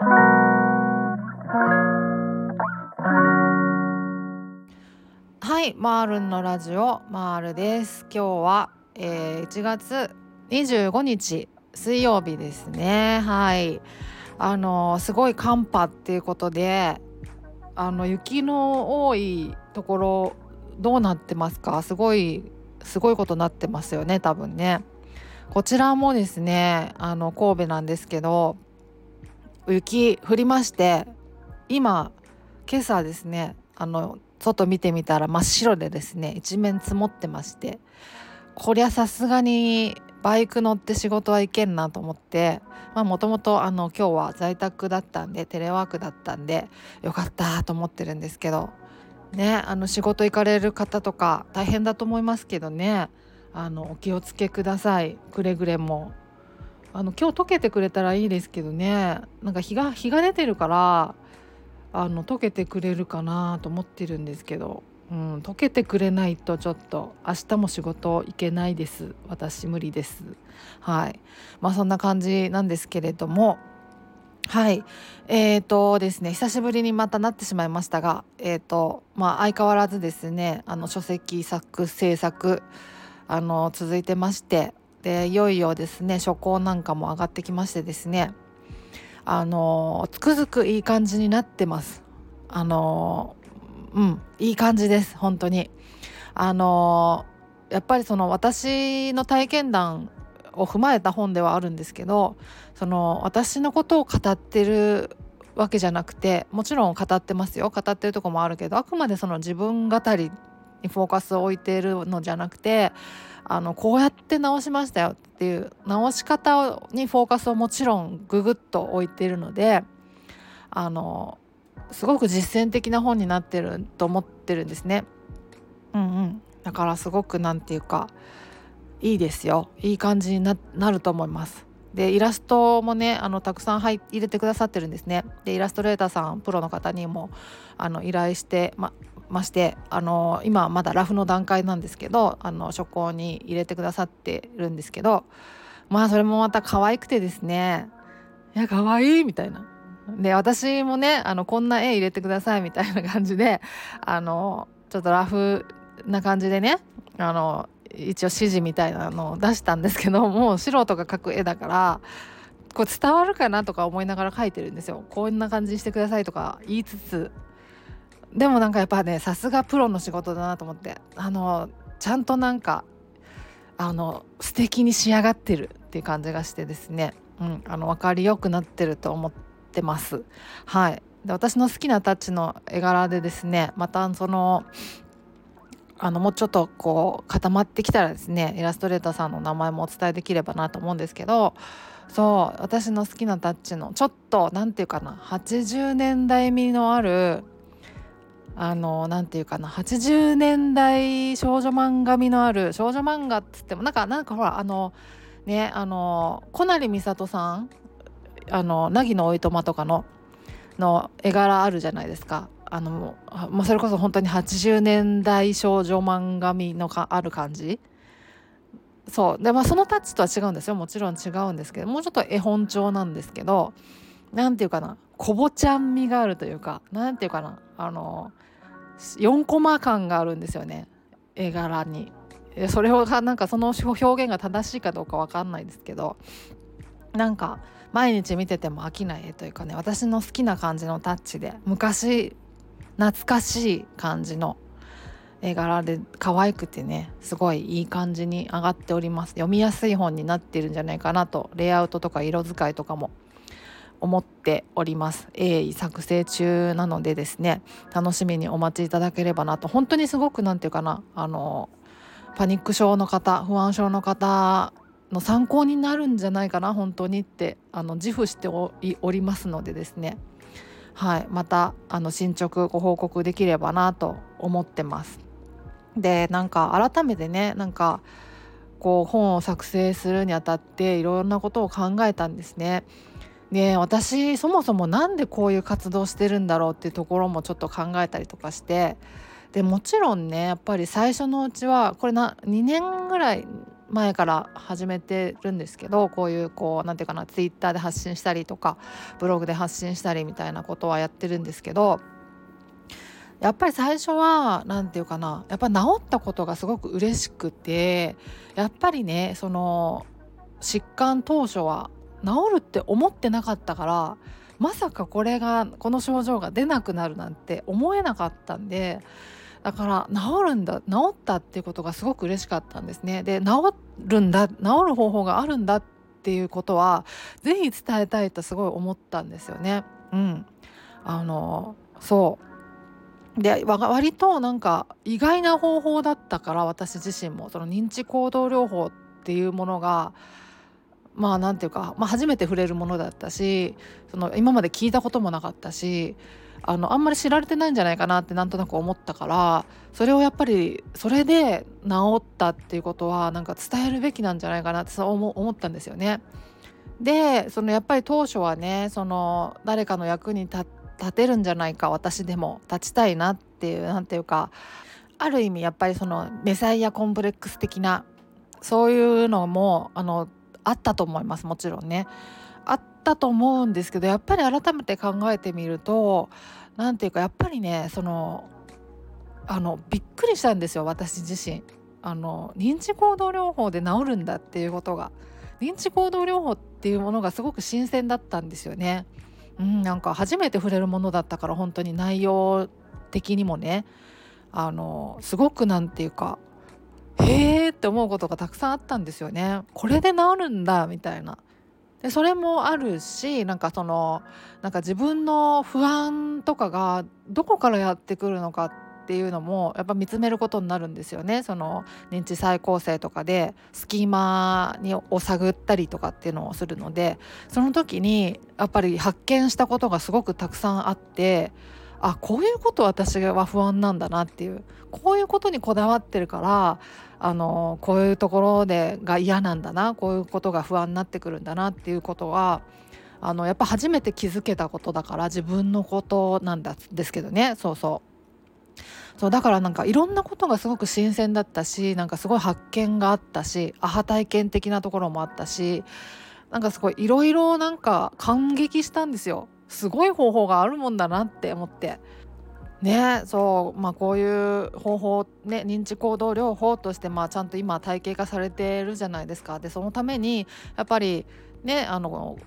はいマールンのラジオマールです。今日は、えー、1月25日水曜日ですね。はい。あのすごい寒波っていうことであの雪の多いところどうなってますか？すごいすごいことになってますよね多分ね。こちらもですねあの神戸なんですけど雪降りまして今今朝ですねあの外見てみたら真っ白でですね一面積もってましてこりゃさすがにバイク乗って仕事は行けんなと思ってもともと今日は在宅だったんでテレワークだったんでよかったと思ってるんですけどねあの仕事行かれる方とか大変だと思いますけどねあのお気をつけください。くれぐれもあの今日溶けてくれたらいいですけどね。なんか日が日が出てるからあの溶けてくれるかなと思ってるんですけど、うん、溶けてくれないとちょっと明日も仕事行けないです。私無理です。はい。まあそんな感じなんですけれども。はい。えーとですね久しぶりにまたなってしまいましたがえーとまあ相変わらずですねあの書籍作制作あの続いてましてでいよいよですね初稿なんかも上がってきましてですねあのつくづくいい感じになってます。あのうんいい感じです本当に。あのやっぱりその私の体験談を踏まえた本ではあるんですけどその私のことを語ってるわけじゃなくてもちろん語ってますよ語ってるとこもあるけどあくまでその自分語りにフォーカスを置いているのじゃなくてあのこうやって直しましたよっていう直し方にフォーカスをもちろんググッと置いているのであのすごく実践的な本になってると思ってるんですね。うんうん、だからすごく何て言うかいいですよいい感じになると思います。でイラストもねあのたくさん入入れてくださってるんですね。でイラストレーターさんプロの方にもあの依頼して、ま、ましてあの今まだラフの段階なんですけどあの書庫に入れてくださってるんですけどまあそれもまた可愛くてですねいや可愛いみたいな。で私もねあのこんな絵入れてくださいみたいな感じであのちょっとラフな感じでねあの一応指示みたいなのを出したんですけどもう素人が描く絵だからこれ伝わるかなとか思いながら描いてるんですよ。こんな感じにしてくださいとか言いつつでもなんかやっぱねさすがプロの仕事だなと思ってあのちゃんとなんかあの素敵に仕上がってるっていう感じがしてですね、うん、あの分かりよくなってると思ってます。はいで私の好きなタッチの絵柄でですねまたそのあのもうちょっとこう固まってきたらですねイラストレーターさんの名前もお伝えできればなと思うんですけどそう私の好きなタッチのちょっと何て言うかな80年代味のあるあの何て言うかな80年代少女漫画味のある少女漫画っつってもなんかなんかほらあのねあの小成美里さんあの凪のおいとまとかのの絵柄あるじゃないですか。あのもうそれこそ本当に80年代少女漫画味のかある感じ。そう。でまあそのタッチとは違うんですよ。もちろん違うんですけどもうちょっと絵本調なんですけど何て言うかなこぼちゃん味があるというか何て言うかなあの4コマ感があるんですよね絵柄に。それをなんかその表現が正しいかどうか分かんないですけどなんか毎日見てても飽きない絵というかね私の好きな感じのタッチで昔懐かしい感じの絵柄で可愛くてねすごいいい感じに上がっております読みやすい本になってるんじゃないかなとレイアウトとか色使いとかも思っております鋭意作成中なのでですね楽しみにお待ちいただければなと本当にすごく何て言うかなあのパニック症の方不安症の方の参考になるんじゃないかな本当にってあの自負しておりますのでですねはいまたあの進捗ご報告できればなと思ってます。でなんか改めてねなんかこう本を作成するにあたっていろんなことを考えたんですね。ね私そもそも何でこういう活動してるんだろうっていうところもちょっと考えたりとかして。でもちろんねやっぱり最初のうちはこれな2年ぐらい前から始めてるんですけどこういうこう何て言うかなツイッターで発信したりとかブログで発信したりみたいなことはやってるんですけどやっぱり最初は何て言うかなやっぱ治ったことがすごく嬉しくてやっぱりねその疾患当初は治るって思ってなかったからまさかこれがこの症状が出なくなるなんて思えなかったんでだから治るんだ治ったっていうことがすごく嬉しかったんですね。で治るんだ治る方法があるんだっていうことは是非伝えたいとすごい思ったんですよね。うん、あのそうで割となんか意外な方法だったから私自身もその認知行動療法っていうものがまあ何て言うか、まあ、初めて触れるものだったしその今まで聞いたこともなかったしあのあんまり知られてないんじゃないかなってなんとなく思ったからそれをやっぱりそれで治ったっていうことはなんか伝えるべきなんじゃないかなってそう思ったんですよね。でそのやっぱり当初はねその誰かの役に立てるんじゃないか私でも立ちたいなっていう何ていうかある意味やっぱりそのメサイアコンプレックス的なそういうのもあのあったと思いますもちろんね。あったと思うんですけどやっぱり改めて考えてみると何て言うかやっぱりねそのあのびっくりしたんですよ私自身。あの認知行動療法で治るんだっていうことが認知行動療法っていうものがすごく新鮮だったんですよね。うん、なんか初めて触れるものだったから本当に内容的にもねあのすごくなんていうかへえって思うことがたくさんあったんですよね。これで治るんだみたいな。でそれもあるしなんかそのなんか自分の不安とかがどこからやってくるのかっていうのもやっぱ見つめることになるんですよねその認知再構成とかでスキーマにを探ったりとかっていうのをするのでその時にやっぱり発見したことがすごくたくさんあってあこういうこと私は不安なんだなっていう。こういうことにこだわってるからあのこういうところでが嫌なんだなこういうことが不安になってくるんだなっていうことはあのやっぱ初めて気づけたことだから自分のことなんだですけどね。そうそう。そうだからなんかいろんなことがすごく新鮮だったしなんかすごい発見があったしアハ体験的なところもあったしなんかすごいいろいろなんか感激したんですよ。すごい方法があるもんだなって思ってねそうまあこういう方法ね認知行動療法としてまあちゃんと今体系化されてるじゃないですかでそのためにやっぱりねあの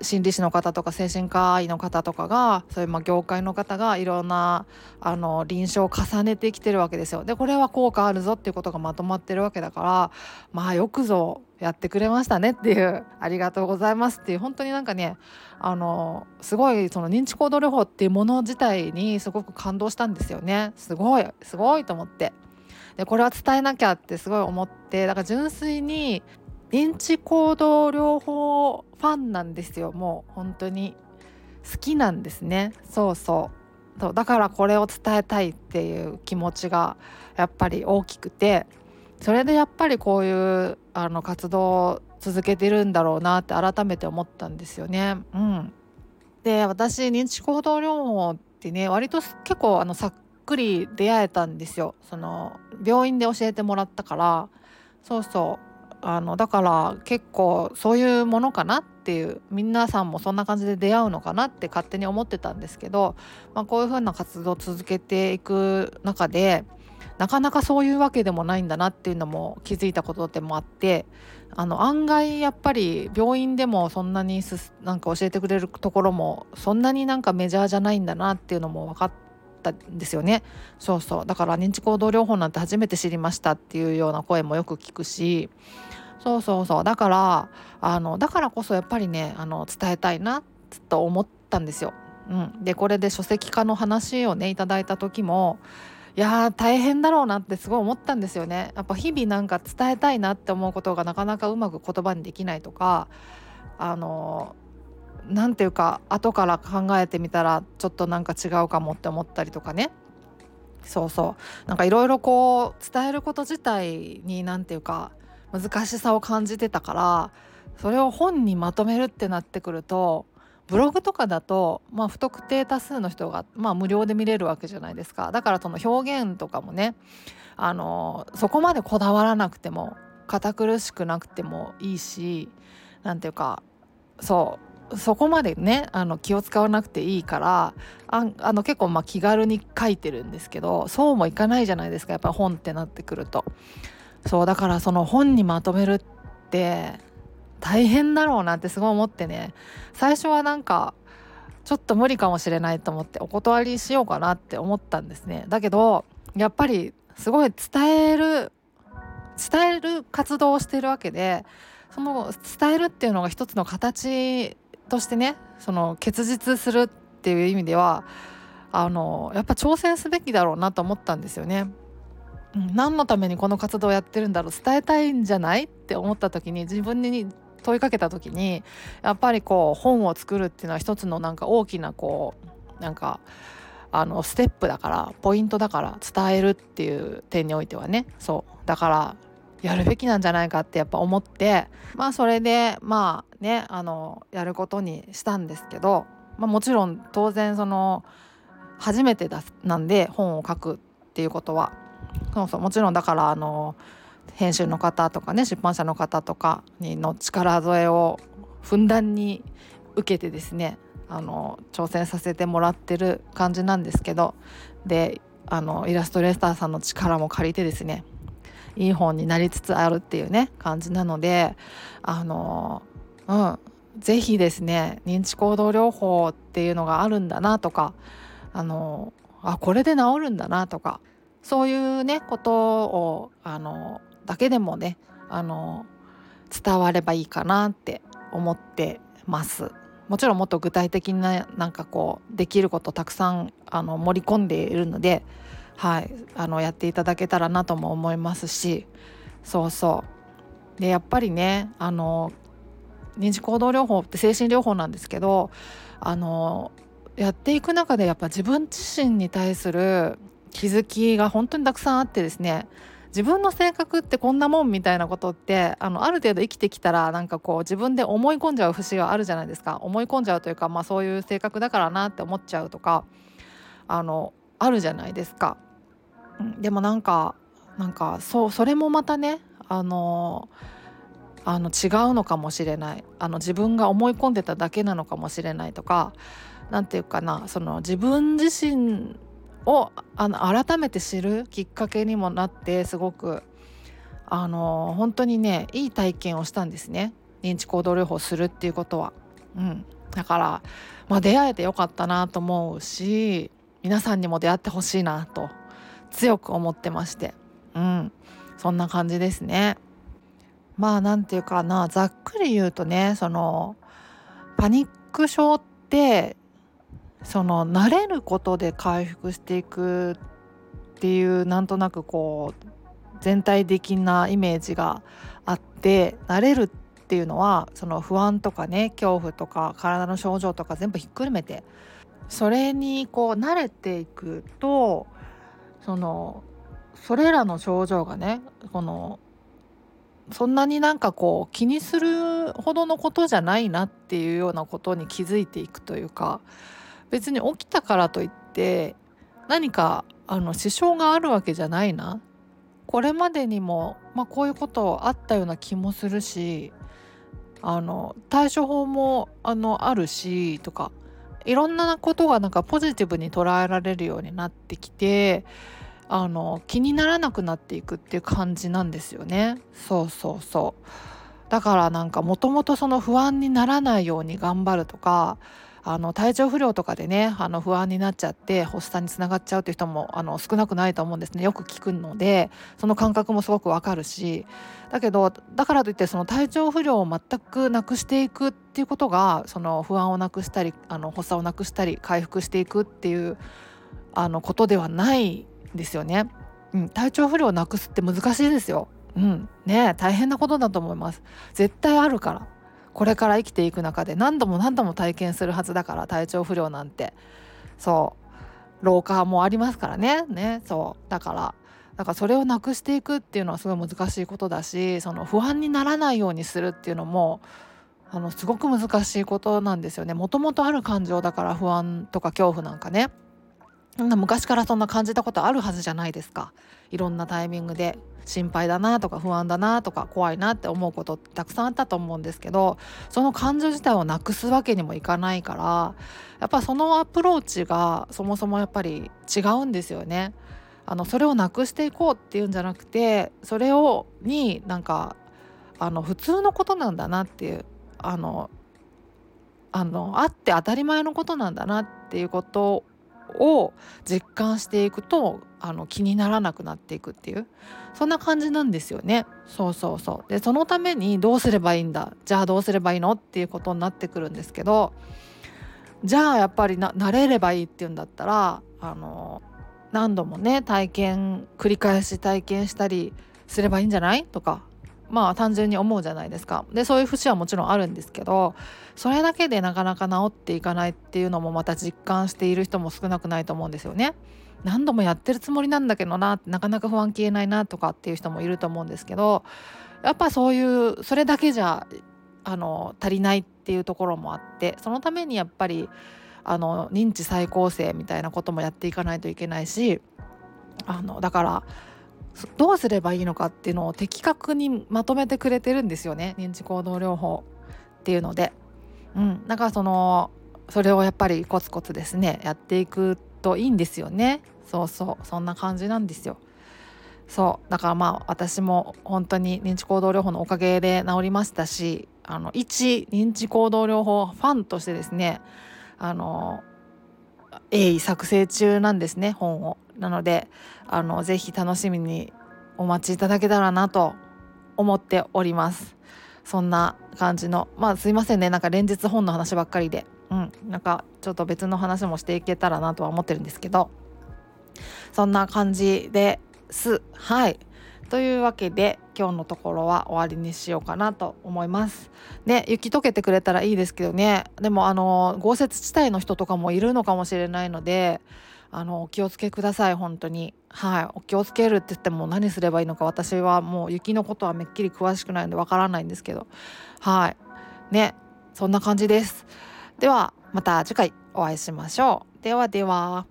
心理師の方とか精神科医の方とかがそういうまあ業界の方がいろんなあの臨床を重ねてきてるわけですよ。でこれは効果あるぞっていうことがまとまってるわけだからまあよくぞやってくれましたねっていうありがとうございますっていう本当になんかねあのすごいその認知行動療法っていうもの自体にすごく感動したんですよね。すごいすごいと思って。でこれは伝えなきゃってすごい思ってだから純粋に認知行動療法ファンなんですよ。もう本当に。好きなんですね。そうそう。だからこれを伝えたいっていう気持ちがやっぱり大きくてそれでやっぱりこういうあの活動を続けてるんだろうなって改めて思ったんですよね。うん、で私認知行動療法ってね割と結構あのさっくり出会えたんですよ。その病院で教えてもらったからそうそうあのだから結構そういうものかなっていう皆さんもそんな感じで出会うのかなって勝手に思ってたんですけど、まあ、こういうふうな活動を続けていく中でなかなかそういうわけでもないんだなっていうのも気づいたことでもあってあの案外やっぱり病院でもそんなになんか教えてくれるところもそんなになんかメジャーじゃないんだなっていうのも分かったんですよね。そうそう。だから認知行動療法なんて初めて知りましたっていうような声もよく聞くし。そうそうそう。だからあのだからこそやっぱりねあの伝えたいなっと思ったんですよ。うん、でこれで書籍化の話をねいただいた時もいやー大変だろうなってすごい思ったんですよね。やっぱ日々なんか伝えたいなって思うことがなかなかうまく言葉にできないとかあの何ていうか後から考えてみたらちょっとなんか違うかもって思ったりとかね。そうそう。なんかいろいろこう伝えること自体に何ていうか難しさを感じてたからそれを本にまとめるってなってくるとブログとかだと、まあ、不特定多数の人が、まあ、無料で見れるわけじゃないですかだからその表現とかもねあのそこまでこだわらなくても堅苦しくなくてもいいし何ていうかそうそこまでねあの気を使わなくていいからああの結構まあ気軽に書いてるんですけどそうもいかないじゃないですかやっぱ本ってなってくると。そうだからその本にまとめるって大変だろうなってすごい思ってね最初はなんかちょっと無理かもしれないと思ってお断りしようかなって思ったんですねだけどやっぱりすごい伝える伝える活動をしてるわけでその伝えるっていうのが一つの形としてねその結実するっていう意味ではあのやっぱ挑戦すべきだろうなと思ったんですよね。何のためにこの活動をやってるんだろう伝えたいんじゃないって思った時に自分に問いかけた時にやっぱりこう本を作るっていうのは一つのなんか大きなこうなんかあのステップだからポイントだから伝えるっていう点においてはね。そう。だからやるべきなんじゃないかってやっぱ思ってまあそれでまあねあのやることにしたんですけど、まあ、もちろん当然その初めてだなんで本を書くっていうことは。そうそう。もちろんだからあの編集の方とかね出版社の方とかにの力添えをふんだんに受けてですねあの挑戦させてもらってる感じなんですけどであのイラストレーターさんの力も借りてですねいい本になりつつあるっていうね感じなのであのうん是非ですね認知行動療法っていうのがあるんだなとかあのあこれで治るんだなとかそういうねことをあのだけでもねあの伝わればいいかなって思ってます。もちろんもっと具体的ななんかこうできることたくさんあの盛り込んでいるので、はい、あのやっていただけたらなとも思いますしそうそうでやっぱりねあの認知行動療法って精神療法なんですけどあのやっていく中でやっぱ自分自身に対する気づきが本当にたくさんあってですね自分の性格ってこんなもんみたいなことってあのある程度生きてきたらなんかこう自分で思い込んじゃう節があるじゃないですか思い込んじゃうというか、まあ、そういう性格だからなって思っちゃうとかあのあるじゃないですか。でもなんかなんかそうそれもまたねあのあの違うのかもしれないあの自分が思い込んでただけなのかもしれないとか何て言うかなその自分自身をあの改めて知るきっかけにもなってすごくあの本当にねいい体験をしたんですね認知行動療法するっていうことは。うん、だから、まあ、出会えてよかったなと思うし皆さんにも出会ってほしいなと強く思ってまして、うん、そんな感じですね。まあなんていうかなざっくり言うとねそのパニック症ってその慣れることで回復していくっていうなんとなくこう全体的なイメージがあって慣れるっていうのはその不安とかね恐怖とか体の症状とか全部ひっくるめてそれにこう慣れていくとそのそれらの症状がねこのそんなになんかこう気にするほどのことじゃないなっていうようなことに気づいていくというか別に起きたからといって何かあの支障があるわけじゃないな。これまでにも、まあ、こういうことあったような気もするしあの対処法もあのあるしとかいろんなことがなんかポジティブに捉えられるようになってきてあの気にならなくなっていくっていう感じなんですよね。そうそうそう。だからなんかもともとその不安にならないように頑張るとかあの体調不良とかでねあの不安になっちゃって発作につながっちゃうっていう人もあの少なくないと思うんですねよく聞くのでその感覚もすごくわかるしだけどだからといってその体調不良を全くなくしていくっていうことがその不安をなくしたりあの発作をなくしたり回復していくっていうあのことではないんですよね。うん、体調不良をなくすって難しいですよ。うん、ね大変なことだと思います。絶対あるからこれから生きていく中で何度も何度も体験するはずだから体調不良なんて。そう。老化もありますからね。ね。そう。だからだからそれをなくしていくっていうのはすごい難しいことだしその不安にならないようにするっていうのもあのすごく難しいことなんですよね。もともとある感情だから不安とか恐怖なんかね。昔からそんな感じたことあるはずじゃないですかいろんなタイミングで心配だなとか不安だなとか怖いなって思うことたくさんあったと思うんですけどその感情自体をなくすわけにもいかないからやっぱそのアプローチがそもそもやっぱり違うんですよね。あのそれをなくしていこうっていうんじゃなくてそれをになんかあの普通のことなんだなっていうあのあのあって当たり前のことなんだなっていうことを実感していくとあの気にならなくなっていくっていうそんな感じなんですよね。そうそうそう。でそのためにどうすればいいんだ？じゃあどうすればいいの？っていうことになってくるんですけどじゃあやっぱりな慣れればいいっていうんだったらあの何度もね体験繰り返し体験したりすればいいんじゃない？とかまあ単純に思うじゃないですかでそういう節はもちろんあるんですけどそれだけでなかなか治っていかないっていうのもまた実感している人も少なくないと思うんですよね。何度もやってるつもりなんだけどななかなか不安消えないなとかっていう人もいると思うんですけどやっぱそういうそれだけじゃあの足りないっていうところもあってそのためにやっぱりあの認知再構成みたいなこともやっていかないといけないしあのだからどうすればいいのかっていうのを的確にまとめてくれてるんですよね認知行動療法っていうので。うん、だからそのそれをやっぱりコツコツですねやっていくといいんですよねそうそうそんな感じなんですよ。そうだからまあ私も本当に認知行動療法のおかげで治りましたしあの一認知行動療法ファンとしてですねあの鋭意作成中なんですね本を。なのであのぜひ楽しみにお待ちいただけたらなと思っております。そんな感じのまあすいませんね。なんか連日本の話ばっかりで。うん。なんかちょっと別の話もしていけたらなとは思ってるんですけど。そんな感じです。はい。というわけで今日のところは終わりにしようかなと思います。ね雪解けてくれたらいいですけどね。でもあの豪雪地帯の人とかもいるのかもしれないのであのお気をつけください本当に。はい。お気をつけるって言っても何すればいいのか私はもう雪のことはめっきり詳しくないのでわからないんですけど。はい。ね。そんな感じです。ではまた次回お会いしましょう。ではでは。